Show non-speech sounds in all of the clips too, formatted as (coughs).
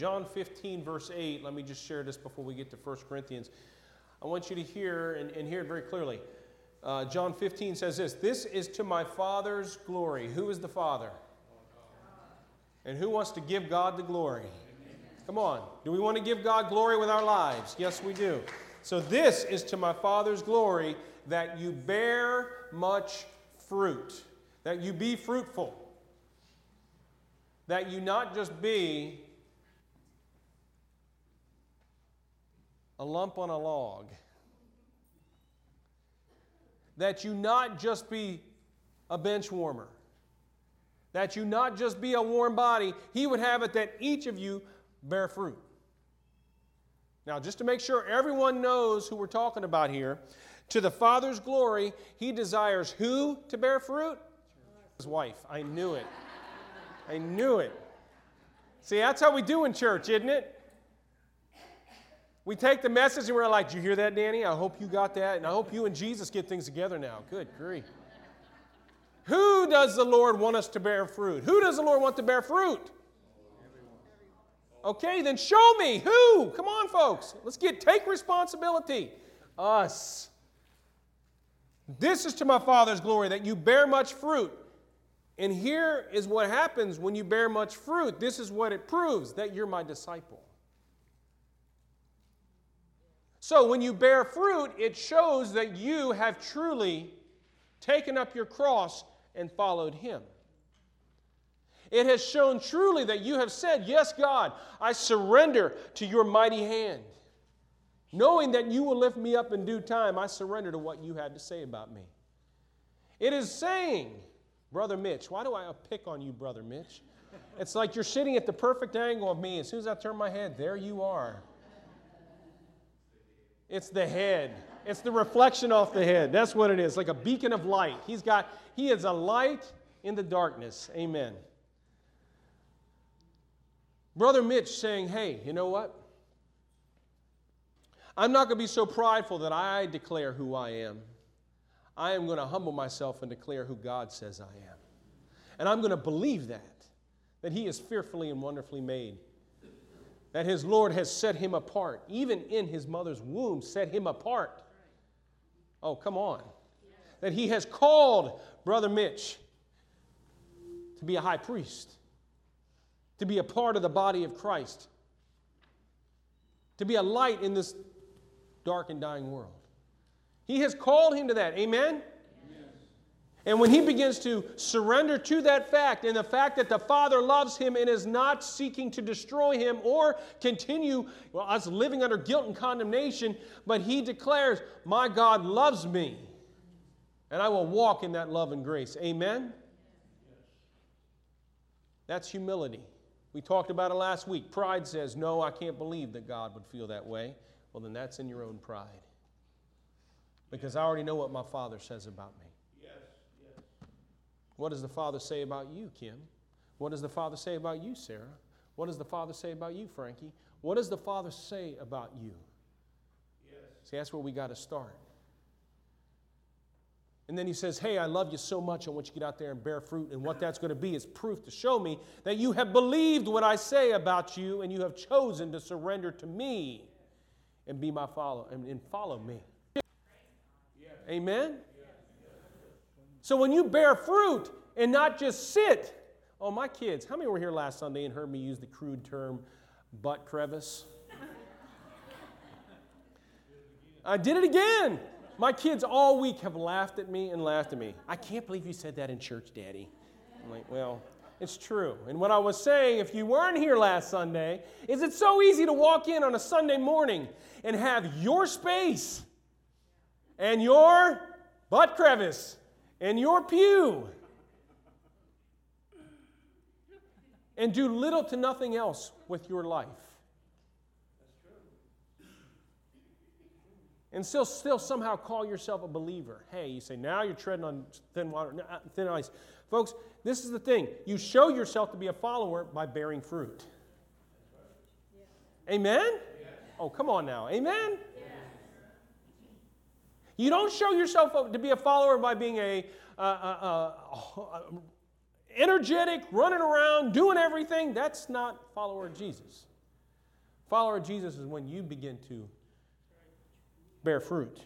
John 15, verse 8, let me just share this before we get to 1 Corinthians. I want you to hear and, and hear it very clearly. Uh, John 15 says this This is to my Father's glory. Who is the Father? And who wants to give God the glory? Come on. Do we want to give God glory with our lives? Yes, we do. So, this is to my Father's glory that you bear much fruit, that you be fruitful, that you not just be a lump on a log, that you not just be a bench warmer, that you not just be a warm body. He would have it that each of you bear fruit. Now, just to make sure everyone knows who we're talking about here, to the Father's glory, He desires who to bear fruit? His wife. I knew it. I knew it. See, that's how we do in church, isn't it? We take the message and we're like, Did you hear that, Danny? I hope you got that. And I hope you and Jesus get things together now. Good grief. Who does the Lord want us to bear fruit? Who does the Lord want to bear fruit? Okay, then show me who. Come on, folks. Let's get take responsibility. Us. This is to my Father's glory that you bear much fruit. And here is what happens when you bear much fruit. This is what it proves that you're my disciple. So when you bear fruit, it shows that you have truly taken up your cross and followed him. It has shown truly that you have said, Yes, God, I surrender to your mighty hand. Knowing that you will lift me up in due time, I surrender to what you had to say about me. It is saying, Brother Mitch, why do I pick on you, Brother Mitch? It's like you're sitting at the perfect angle of me. As soon as I turn my head, there you are. It's the head. It's the reflection off the head. That's what it is, like a beacon of light. He's got, he is a light in the darkness. Amen. Brother Mitch saying, hey, you know what? I'm not going to be so prideful that I declare who I am. I am going to humble myself and declare who God says I am. And I'm going to believe that, that He is fearfully and wonderfully made. That His Lord has set Him apart, even in His mother's womb, set Him apart. Oh, come on. That He has called Brother Mitch to be a high priest, to be a part of the body of Christ, to be a light in this dark and dying world. He has called him to that. Amen? And when he begins to surrender to that fact and the fact that the Father loves him and is not seeking to destroy him or continue well, us living under guilt and condemnation, but he declares, My God loves me, and I will walk in that love and grace. Amen? That's humility. We talked about it last week. Pride says, No, I can't believe that God would feel that way. Well, then that's in your own pride. Because I already know what my Father says about me. What does the Father say about you, Kim? What does the Father say about you, Sarah? What does the Father say about you, Frankie? What does the Father say about you? Yes. See, that's where we got to start. And then he says, Hey, I love you so much. I want you to get out there and bear fruit. And what that's going to be is proof to show me that you have believed what I say about you and you have chosen to surrender to me and be my follower and, and follow me. Amen? So when you bear fruit and not just sit, oh, my kids, how many were here last Sunday and heard me use the crude term butt crevice? I did it again. My kids all week have laughed at me and laughed at me. I can't believe you said that in church, Daddy. I'm like, well, it's true. And what I was saying, if you weren't here last Sunday, is it's so easy to walk in on a Sunday morning and have your space and your butt crevice and your pew and do little to nothing else with your life. and still, still somehow call yourself a believer. Hey, you say, now you're treading on thin water, uh, thin ice. Folks, this is the thing. You show yourself to be a follower by bearing fruit. Amen? Oh, come on now. Amen? You don't show yourself to be a follower by being a, uh, uh, uh, energetic, running around, doing everything. That's not follower of Jesus. Follower of Jesus is when you begin to bear fruit.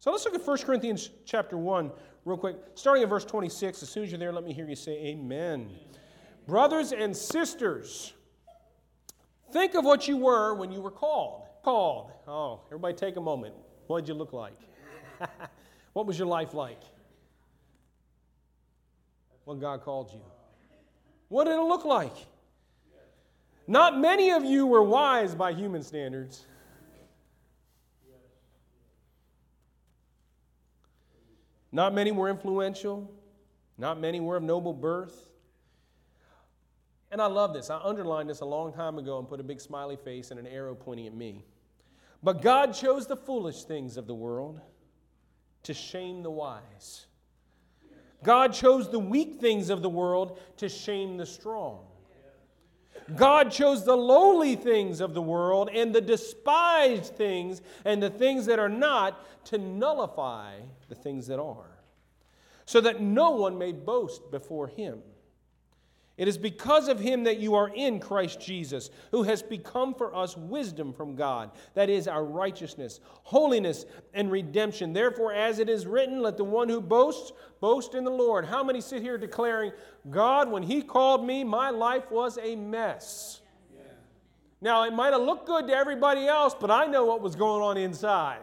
So let's look at 1 Corinthians chapter 1 real quick. Starting at verse 26. As soon as you're there, let me hear you say amen. amen. Brothers and sisters, think of what you were when you were called. Called. Oh, everybody take a moment. What did you look like? (laughs) what was your life like? When God called you. What did it look like? Not many of you were wise by human standards. Not many were influential. Not many were of noble birth. And I love this. I underlined this a long time ago and put a big smiley face and an arrow pointing at me. But God chose the foolish things of the world to shame the wise. God chose the weak things of the world to shame the strong. God chose the lowly things of the world and the despised things and the things that are not to nullify the things that are, so that no one may boast before him. It is because of him that you are in Christ Jesus, who has become for us wisdom from God. That is our righteousness, holiness, and redemption. Therefore, as it is written, let the one who boasts boast in the Lord. How many sit here declaring, God, when he called me, my life was a mess? Yeah. Now, it might have looked good to everybody else, but I know what was going on inside.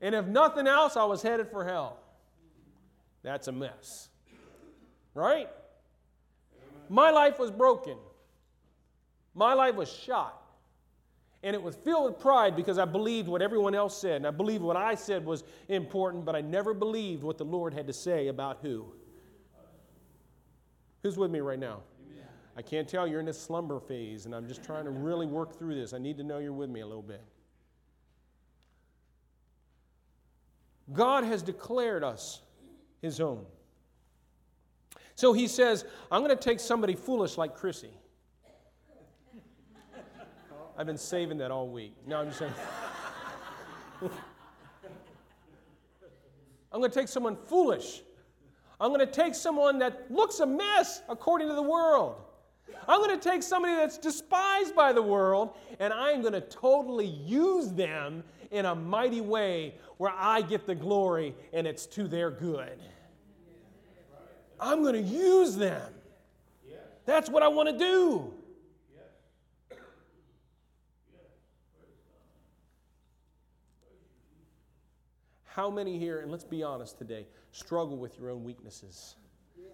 And if nothing else, I was headed for hell. That's a mess. Right? My life was broken. My life was shot. And it was filled with pride because I believed what everyone else said. And I believed what I said was important, but I never believed what the Lord had to say about who. Who's with me right now? Amen. I can't tell you're in this slumber phase, and I'm just trying to really work through this. I need to know you're with me a little bit. God has declared us his own. So he says, I'm going to take somebody foolish like Chrissy. I've been saving that all week. No, I'm just saying. (laughs) I'm going to take someone foolish. I'm going to take someone that looks a mess according to the world. I'm going to take somebody that's despised by the world and I'm going to totally use them in a mighty way where I get the glory and it's to their good. I'm going to use them. That's what I want to do. How many here, and let's be honest today, struggle with your own weaknesses?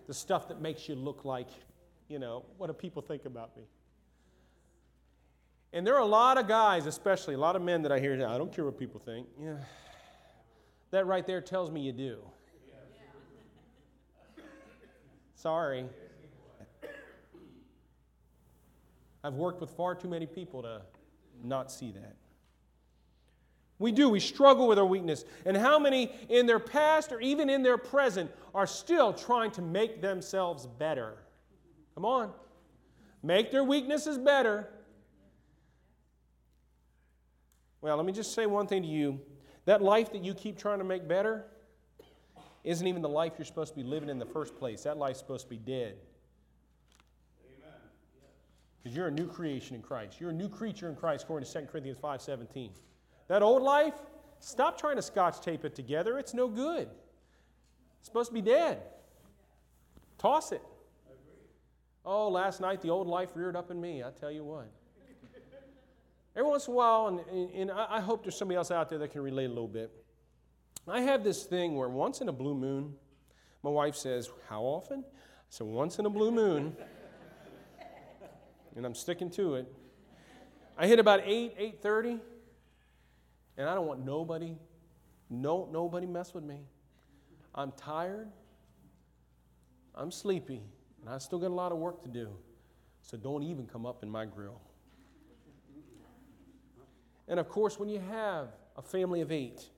The stuff that makes you look like, you know, what do people think about me? And there are a lot of guys, especially a lot of men that I hear, I don't care what people think. Yeah. That right there tells me you do. Sorry. I've worked with far too many people to not see that. We do. We struggle with our weakness. And how many in their past or even in their present are still trying to make themselves better? Come on. Make their weaknesses better. Well, let me just say one thing to you. That life that you keep trying to make better, isn't even the life you're supposed to be living in the first place. That life's supposed to be dead. Because you're a new creation in Christ. You're a new creature in Christ, according to 2 Corinthians 5.17. That old life, stop trying to scotch tape it together. It's no good. It's supposed to be dead. Toss it. Oh, last night the old life reared up in me. I tell you what. Every once in a while, and, and I hope there's somebody else out there that can relate a little bit. I have this thing where once in a blue moon, my wife says, How often? So once in a blue moon, and I'm sticking to it. I hit about 8, 8.30, and I don't want nobody, no, nobody mess with me. I'm tired, I'm sleepy, and I still got a lot of work to do. So don't even come up in my grill. And of course, when you have a family of eight,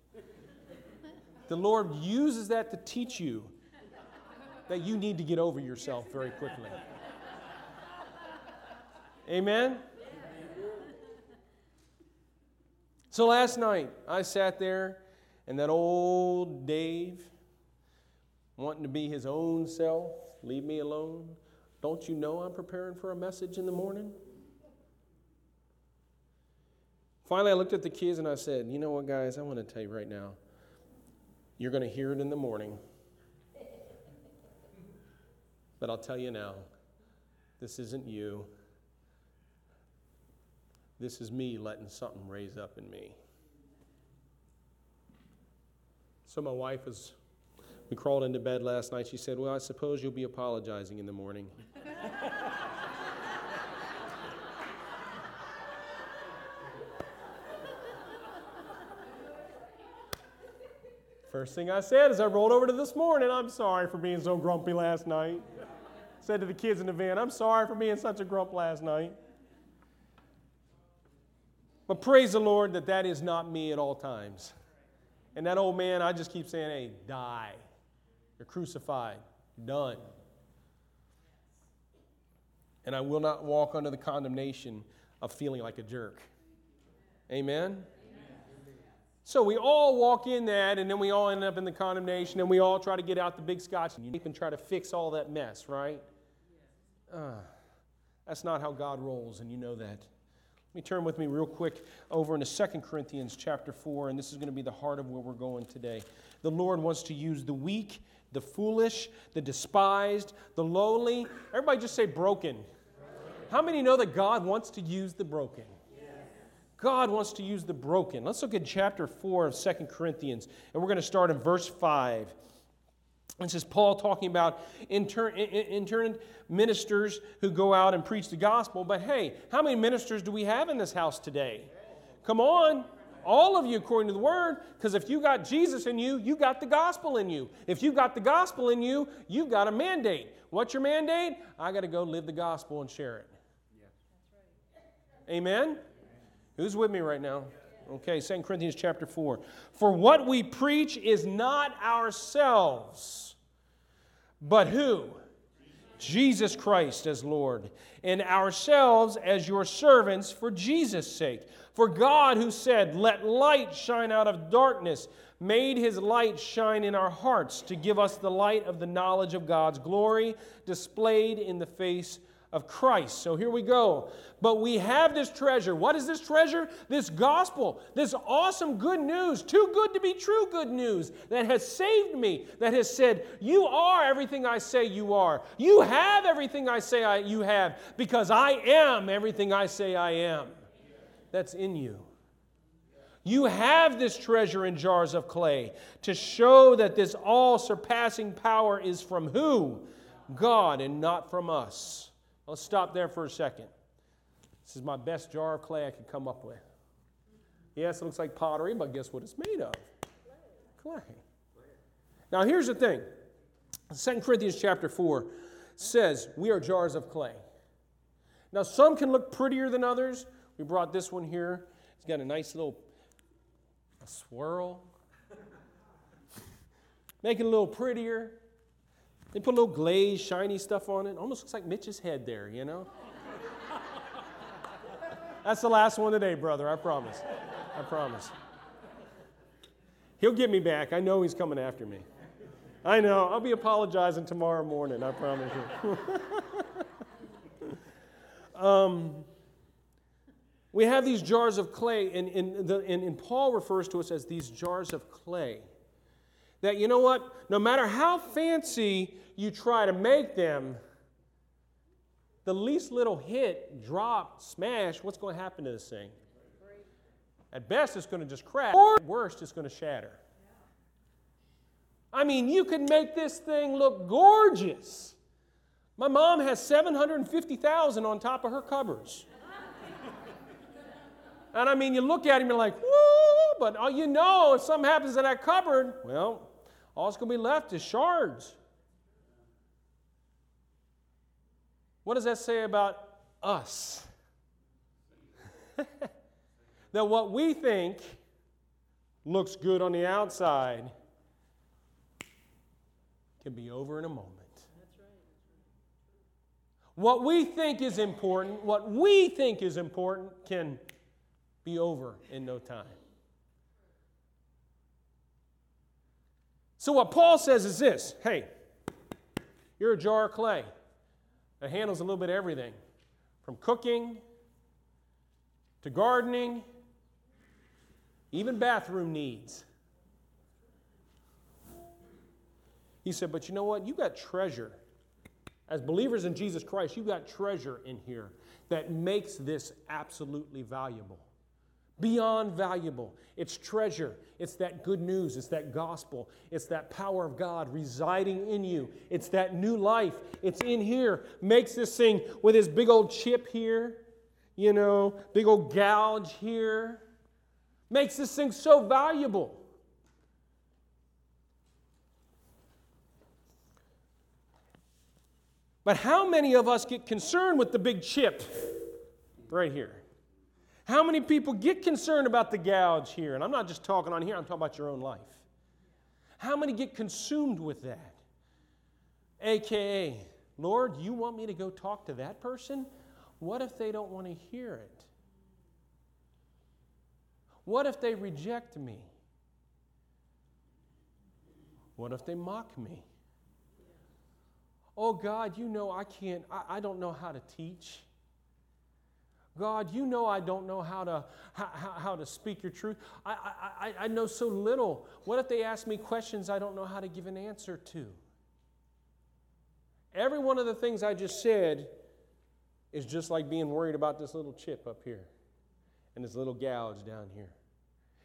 the Lord uses that to teach you that you need to get over yourself very quickly. Amen? So last night, I sat there, and that old Dave, wanting to be his own self, leave me alone. Don't you know I'm preparing for a message in the morning? Finally, I looked at the kids and I said, You know what, guys? I want to tell you right now. You're going to hear it in the morning. But I'll tell you now this isn't you. This is me letting something raise up in me. So my wife was, we crawled into bed last night. She said, Well, I suppose you'll be apologizing in the morning. (laughs) First thing I said as I rolled over to this morning, I'm sorry for being so grumpy last night. Said to the kids in the van, I'm sorry for being such a grump last night. But praise the Lord that that is not me at all times. And that old man, I just keep saying, hey, die. You're crucified. You're done. And I will not walk under the condemnation of feeling like a jerk. Amen? So we all walk in that, and then we all end up in the condemnation, and we all try to get out the big scotch and try to fix all that mess, right? Uh, that's not how God rolls, and you know that. Let me turn with me real quick over into 2 Corinthians chapter 4, and this is going to be the heart of where we're going today. The Lord wants to use the weak, the foolish, the despised, the lowly. Everybody just say broken. How many know that God wants to use the broken? God wants to use the broken. Let's look at chapter 4 of 2 Corinthians, and we're going to start in verse 5. This is Paul talking about intern, intern ministers who go out and preach the gospel. But hey, how many ministers do we have in this house today? Come on. All of you, according to the word, because if you got Jesus in you, you got the gospel in you. If you got the gospel in you, you've got a mandate. What's your mandate? I got to go live the gospel and share it. Amen? Who's with me right now? Okay, 2 Corinthians chapter 4. For what we preach is not ourselves, but who? Jesus Christ as Lord, and ourselves as your servants for Jesus' sake. For God, who said, Let light shine out of darkness, made his light shine in our hearts to give us the light of the knowledge of God's glory displayed in the face of Christ. So here we go. But we have this treasure. What is this treasure? This gospel, this awesome good news, too good to be true good news that has saved me, that has said, You are everything I say you are. You have everything I say I, you have because I am everything I say I am. That's in you. You have this treasure in jars of clay to show that this all surpassing power is from who? God and not from us. Let's stop there for a second. This is my best jar of clay I could come up with. Yes, it looks like pottery, but guess what it's made of? Clay. Now, here's the thing 2 Corinthians chapter 4 says we are jars of clay. Now, some can look prettier than others. We brought this one here. It's got a nice little a swirl. Make it a little prettier. They put a little glazed, shiny stuff on it. Almost looks like Mitch's head there, you know? That's the last one today, brother. I promise. I promise. He'll get me back. I know he's coming after me. I know. I'll be apologizing tomorrow morning. I promise you. (laughs) um, we have these jars of clay, and, and, the, and, and Paul refers to us as these jars of clay. That, you know what? No matter how fancy you try to make them, the least little hit, drop, smash, what's going to happen to this thing? At best, it's going to just crack. Or at worst, it's going to shatter. I mean, you can make this thing look gorgeous. My mom has 750,000 on top of her cupboards. and I mean, you look at him, you're like, woo, but all you know, if something happens to that cupboard, well, all that's going to be left is shards. What does that say about us? (laughs) that what we think looks good on the outside can be over in a moment. What we think is important, what we think is important, can be over in no time. So, what Paul says is this hey, you're a jar of clay. that handles a little bit of everything from cooking to gardening even bathroom needs. He said, But you know what? You got treasure. As believers in Jesus Christ, You've got treasure in here that makes this absolutely valuable. Beyond valuable. It's treasure. It's that good news. It's that gospel. It's that power of God residing in you. It's that new life. It's in here. Makes this thing with his big old chip here, you know, big old gouge here. Makes this thing so valuable. But how many of us get concerned with the big chip right here? How many people get concerned about the gouge here? And I'm not just talking on here, I'm talking about your own life. How many get consumed with that? AKA, Lord, you want me to go talk to that person? What if they don't want to hear it? What if they reject me? What if they mock me? Oh, God, you know I can't, I, I don't know how to teach. God, you know I don't know how to, how, how to speak your truth. I, I, I know so little. What if they ask me questions I don't know how to give an answer to? Every one of the things I just said is just like being worried about this little chip up here and this little gouge down here.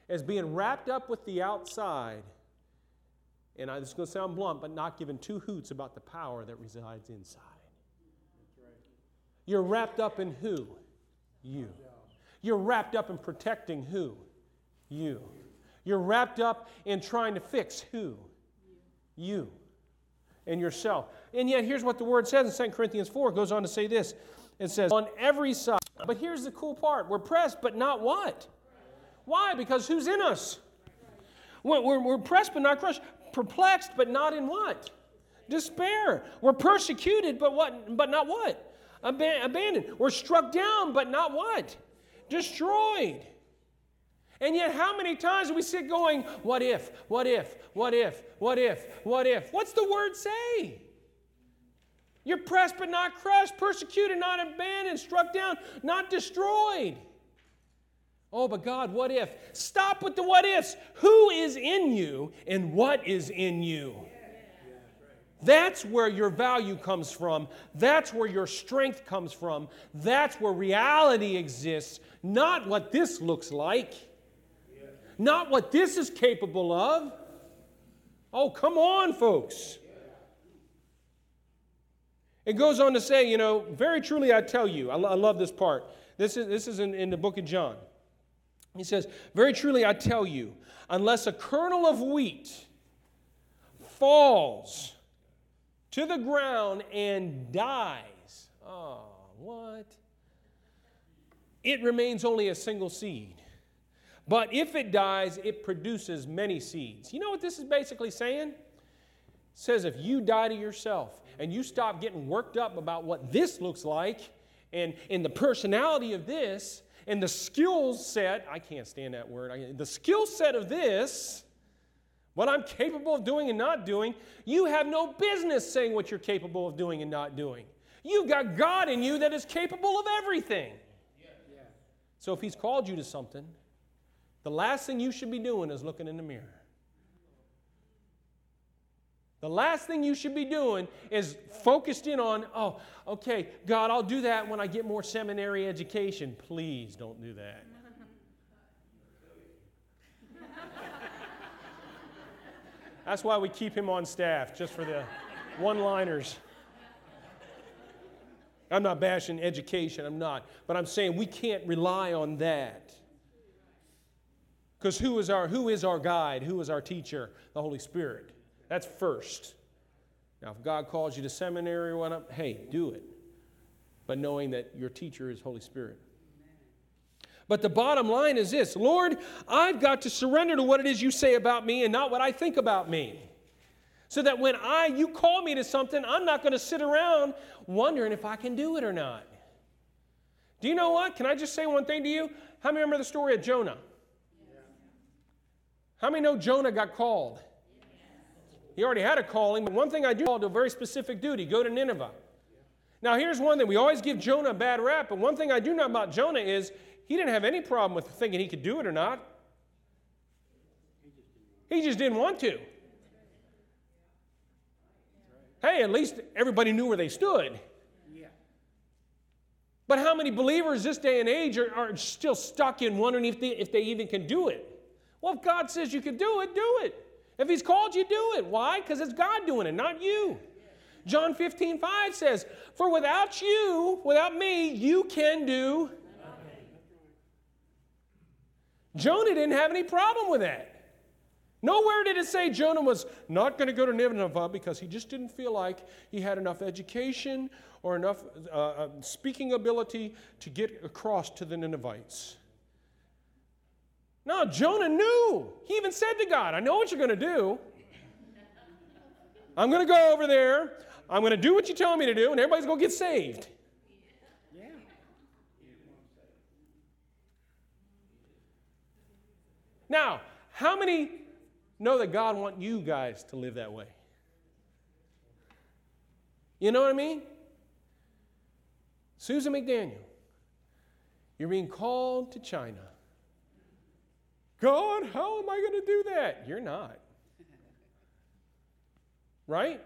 As being wrapped up with the outside and I, this is going to sound blunt, but not giving two hoots about the power that resides inside. Right. You're wrapped up in who? You. You're wrapped up in protecting who? You. You're wrapped up in trying to fix who? You. And yourself. And yet, here's what the word says in 2 Corinthians 4. It goes on to say this it says, On every side. But here's the cool part we're pressed, but not what? Why? Because who's in us? We're, we're, pressed, but not crushed perplexed, but not in what? Despair. We're persecuted, but what? But not what? Aban- abandoned. We're struck down, but not what? Destroyed. And yet, how many times we sit going, What if? What if? What if? What if? What if? What's the word say? You're pressed but not crushed, persecuted, not abandoned, struck down, not destroyed. Oh, but God, what if? Stop with the what ifs. Who is in you and what is in you? That's where your value comes from. That's where your strength comes from. That's where reality exists, not what this looks like, not what this is capable of. Oh, come on, folks. It goes on to say, you know, very truly I tell you, I, lo- I love this part. This is, this is in, in the book of John. He says, Very truly I tell you, unless a kernel of wheat falls to the ground and dies, oh, what? It remains only a single seed. But if it dies, it produces many seeds. You know what this is basically saying? It says if you die to yourself and you stop getting worked up about what this looks like and, and the personality of this, and the skill set, I can't stand that word, I, the skill set of this, what I'm capable of doing and not doing, you have no business saying what you're capable of doing and not doing. You've got God in you that is capable of everything. So if He's called you to something, the last thing you should be doing is looking in the mirror. The last thing you should be doing is focused in on, oh, okay, God, I'll do that when I get more seminary education. Please don't do that. That's why we keep him on staff, just for the one liners. I'm not bashing education, I'm not. But I'm saying we can't rely on that. Because who is our who is our guide? Who is our teacher? The Holy Spirit. That's first. Now, if God calls you to seminary or whatnot, hey, do it. But knowing that your teacher is Holy Spirit. But the bottom line is this Lord, I've got to surrender to what it is you say about me and not what I think about me. So that when I you call me to something, I'm not going to sit around wondering if I can do it or not. Do you know what? Can I just say one thing to you? How many remember the story of Jonah? How many know Jonah got called? He already had a calling, but one thing I do call to a very specific duty go to Nineveh. Now, here's one thing we always give Jonah a bad rap, but one thing I do know about Jonah is he didn't have any problem with thinking he could do it or not. He just didn't want to. Hey, at least everybody knew where they stood. But how many believers this day and age are, are still stuck in wondering if they, if they even can do it? Well, if God says you can do it, do it. If He's called you, do it. Why? Because it's God doing it, not you. John 15, 5 says, For without you, without me, you can do. Jonah didn't have any problem with that. Nowhere did it say Jonah was not going to go to Nineveh because he just didn't feel like he had enough education or enough uh, uh, speaking ability to get across to the Ninevites. No, Jonah knew. He even said to God, I know what you're going to do. I'm going to go over there. I'm going to do what you tell me to do, and everybody's going to get saved. Now, how many know that God wants you guys to live that way? You know what I mean? Susan McDaniel, you're being called to China. God, how am I going to do that? You're not. (laughs) Right?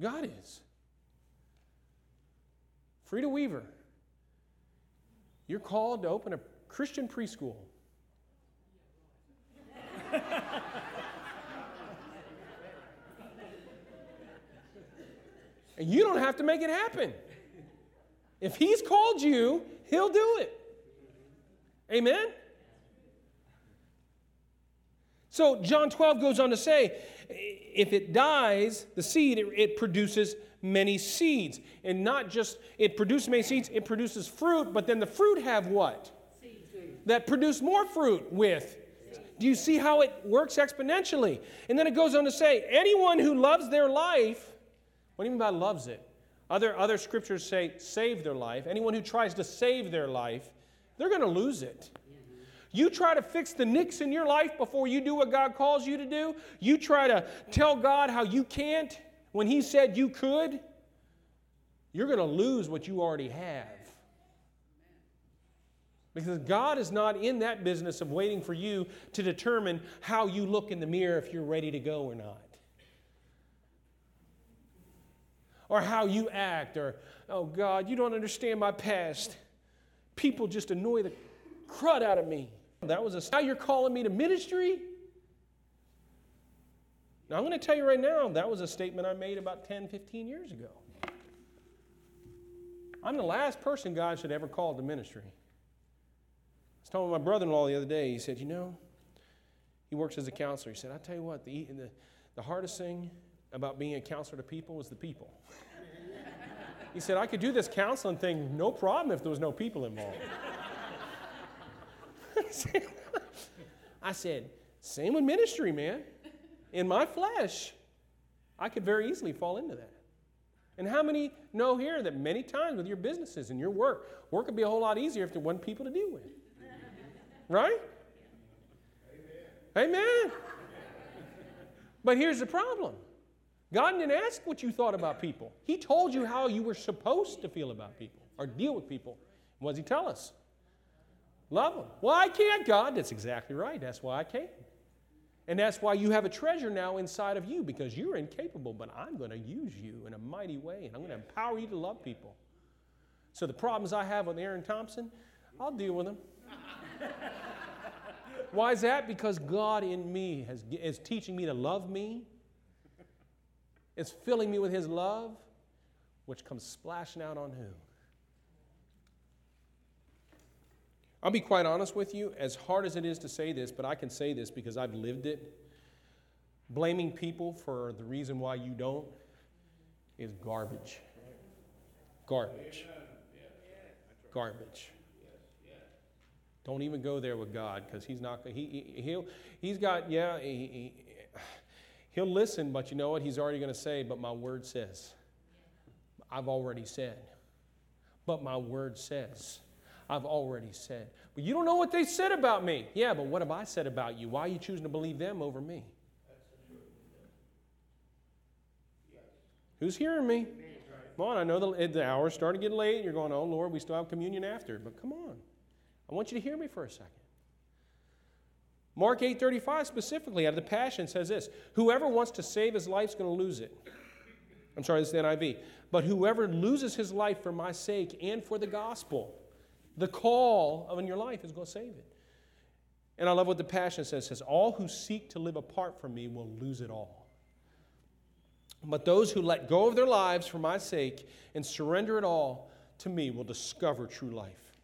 God is. Frida Weaver, you're called to open a Christian preschool. (laughs) and you don't have to make it happen. If He's called you, He'll do it. Amen? So John 12 goes on to say, if it dies, the seed, it, it, produces many seeds. And not just it produces many seeds, it produces fruit, but then the fruit have what? Seeds. That produce more fruit with. Do you see how it works exponentially? And then it goes on to say, anyone who loves their life, what do you mean by loves it? Other, other scriptures say save their life. Anyone who tries to save their life, they're going to lose it. You try to fix the nicks in your life before you do what God calls you to do. You try to tell God how you can't when He said you could. You're going to lose what you already have. Because God is not in that business of waiting for you to determine how you look in the mirror if you're ready to go or not. Or how you act, or, oh God, you don't understand my past. People just annoy the crud out of me. That was a, now you're calling me to ministry? Now, I'm going to tell you right now, that was a statement I made about 10, 15 years ago. I'm the last person God should ever call to ministry. I was telling my brother in law the other day, he said, You know, he works as a counselor. He said, I tell you what, the, the, the hardest thing about being a counselor to people is the people. (laughs) he said, I could do this counseling thing no problem if there was no people involved. (laughs) I said, same with ministry, man. In my flesh, I could very easily fall into that. And how many know here that many times with your businesses and your work, work would be a whole lot easier if there weren't people to deal with? Right? Amen. Amen. But here's the problem God didn't ask what you thought about people, He told you how you were supposed to feel about people or deal with people. What does He tell us? Love them. Well, I can't, God. That's exactly right. That's why I can't. And that's why you have a treasure now inside of you because you're incapable, but I'm going to use you in a mighty way and I'm going to empower you to love people. So the problems I have with Aaron Thompson, I'll deal with them. (laughs) why is that? Because God in me has, is teaching me to love me. It's filling me with His love, which comes splashing out on who? I'll be quite honest with you, as hard as it is to say this, but I can say this because I've lived it. Blaming people for the reason why you don't is garbage. Garbage. Garbage. Don't even go there with God because he's not. He, he he'll he's got yeah he, he, he'll listen, but you know what he's already going to say. But my word says. I've already said. But my word says. I've already said. But you don't know what they said about me. Yeah, but what have I said about you? Why are you choosing to believe them over me? Who's hearing me? Come on, I know the, the hour's starting to get late. You're going, oh, Lord, we still have communion after. But come on. I want you to hear me for a second. Mark 8:35 specifically out of the Passion says this, whoever wants to save his life is going to lose it. I'm sorry, this is the NIV. But whoever loses his life for my sake and for the gospel, the call of in your life is going to save it. And I love what the Passion says. Says, All who seek to live apart from me will lose it all. But those who let go of their lives for my sake and surrender it all to me will discover true life.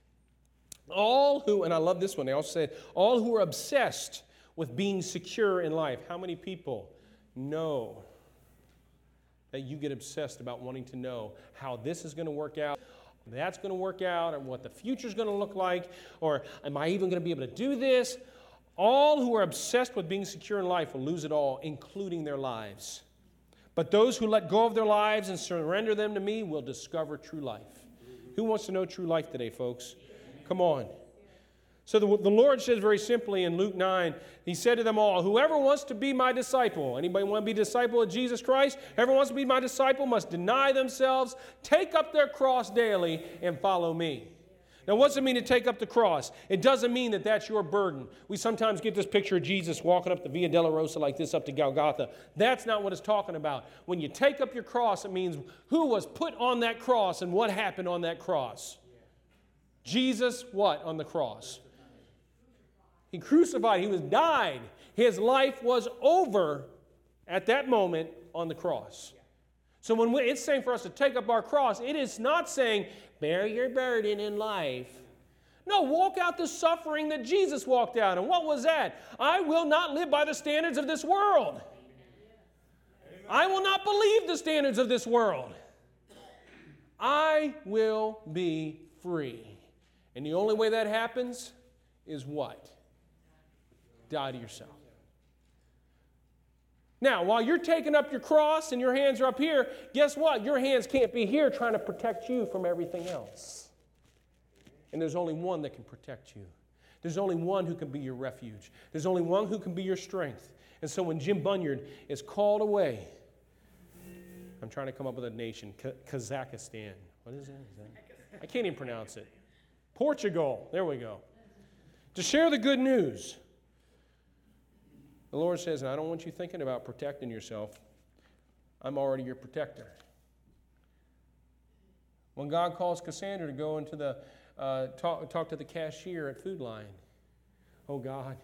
All who, and I love this one, they also said, all who are obsessed with being secure in life. How many people know that you get obsessed about wanting to know how this is going to work out? That's going to work out, and what the future is going to look like, or am I even going to be able to do this? All who are obsessed with being secure in life will lose it all, including their lives. But those who let go of their lives and surrender them to me will discover true life. Who wants to know true life today, folks? Come on. So the, the Lord says very simply in Luke 9, He said to them all, Whoever wants to be my disciple, anybody want to be disciple of Jesus Christ? Whoever wants to be my disciple must deny themselves, take up their cross daily, and follow me. Now, what does it mean to take up the cross? It doesn't mean that that's your burden. We sometimes get this picture of Jesus walking up the Via Dolorosa like this up to Golgotha. That's not what it's talking about. When you take up your cross, it means who was put on that cross and what happened on that cross. Jesus, what on the cross? He crucified, he was died. His life was over at that moment on the cross. So when we, it's saying for us to take up our cross, it is not saying bear your burden in life. No, walk out the suffering that Jesus walked out. And what was that? I will not live by the standards of this world. I will not believe the standards of this world. I will be free. And the only way that happens is what? Die to yourself. Now, while you're taking up your cross and your hands are up here, guess what? Your hands can't be here trying to protect you from everything else. And there's only one that can protect you. There's only one who can be your refuge. There's only one who can be your strength. And so when Jim Bunyard is called away, I'm trying to come up with a nation, Kazakhstan. What is it? Is that? I can't even pronounce it. Portugal, there we go. To share the good news. The Lord says, I don't want you thinking about protecting yourself. I'm already your protector. When God calls Cassandra to go into the uh, talk, talk to the cashier at Food Lion, oh God,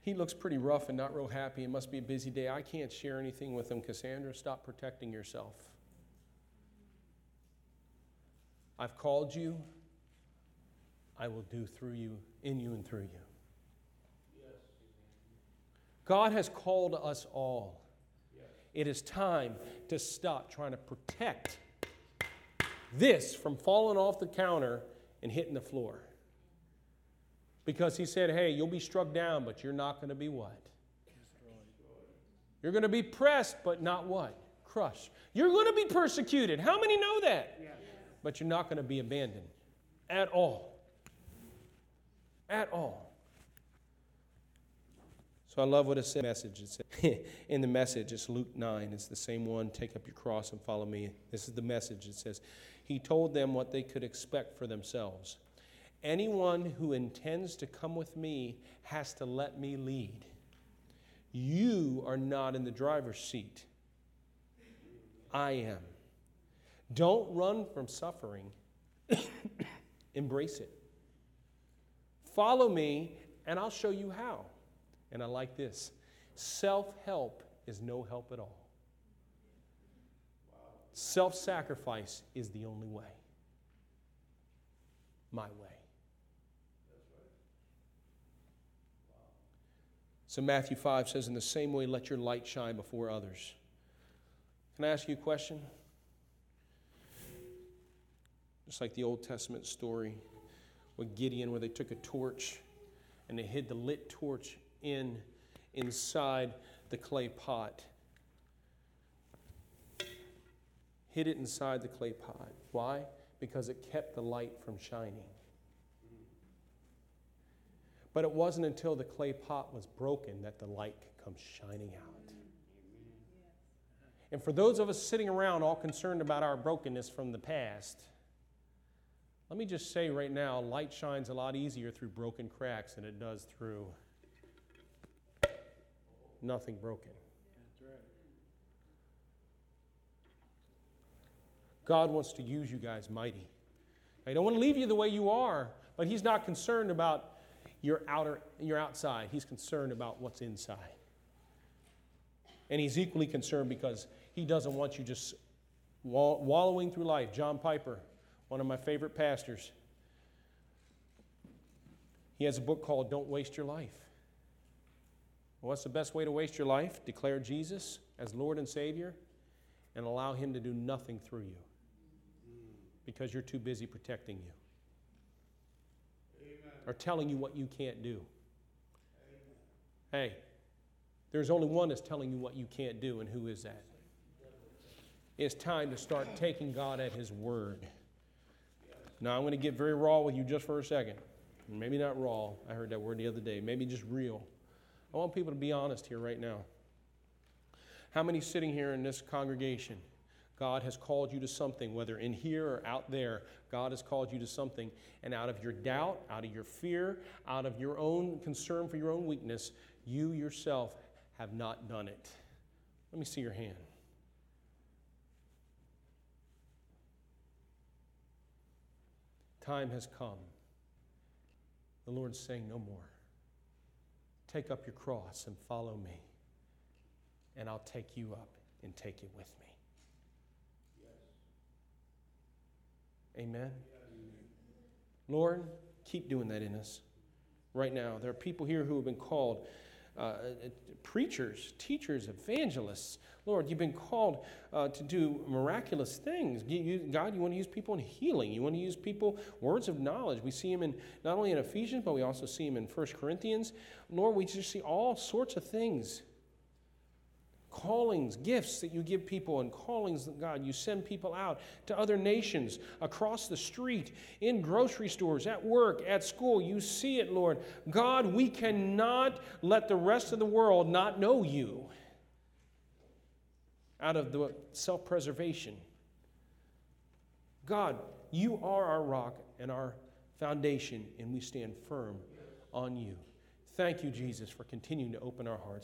he looks pretty rough and not real happy. It must be a busy day. I can't share anything with him. Cassandra, stop protecting yourself. I've called you, I will do through you, in you, and through you. God has called us all. It is time to stop trying to protect this from falling off the counter and hitting the floor. Because he said, hey, you'll be struck down, but you're not going to be what? You're going to be pressed, but not what? Crushed. You're going to be persecuted. How many know that? But you're not going to be abandoned at all. At all. So I love what it said. Message. It (laughs) in the message, it's Luke 9. It's the same one. Take up your cross and follow me. This is the message. It says, He told them what they could expect for themselves. Anyone who intends to come with me has to let me lead. You are not in the driver's seat. I am. Don't run from suffering, (coughs) embrace it. Follow me, and I'll show you how. And I like this self help is no help at all. Self sacrifice is the only way. My way. So Matthew 5 says, In the same way, let your light shine before others. Can I ask you a question? Just like the Old Testament story with Gideon, where they took a torch and they hid the lit torch in inside the clay pot. Hid it inside the clay pot. Why? Because it kept the light from shining. But it wasn't until the clay pot was broken that the light could come shining out. And for those of us sitting around all concerned about our brokenness from the past, Let me just say right now light shines a lot easier through broken cracks than it does through nothing broken. God wants to use you guys mighty. I don't want to leave you the way you are, but He's not concerned about your outer, your outside. He's concerned about what's inside. And He's equally concerned because He doesn't want you just wallowing through life. John Piper, one of my favorite pastors, he has a book called Don't Waste Your Life. What's the best way to waste your life? Declare Jesus as Lord and Savior and allow Him to do nothing through you because you're too busy protecting you Amen. or telling you what you can't do. Amen. Hey, there's only one that's telling you what you can't do, and who is that? It's time to start taking God at His word. Now, I'm going to get very raw with you just for a second. Maybe not raw, I heard that word the other day. Maybe just real. I want people to be honest here right now. How many sitting here in this congregation God has called you to something, whether in here or out there, God has called you to something. And out of your doubt, out of your fear, out of your own concern for your own weakness, you yourself have not done it. Let me see your hand. Time has come. The Lord's saying, No more. Take up your cross and follow me, and I'll take you up and take it with me. Amen. Lord, keep doing that in us right now. There are people here who have been called uh, preachers, teachers, evangelists. Lord, you've been called uh, to do miraculous things. You, you, God, you want to use people in healing. You want to use people, words of knowledge. We see them in not only in Ephesians, but we also see them in 1 Corinthians. Lord, we just see all sorts of things callings, gifts that you give people, and callings that God, you send people out to other nations, across the street, in grocery stores, at work, at school. You see it, Lord. God, we cannot let the rest of the world not know you out of the self preservation. God, you are our rock and our foundation, and we stand firm on you. Thank you, Jesus, for continuing to open our hearts.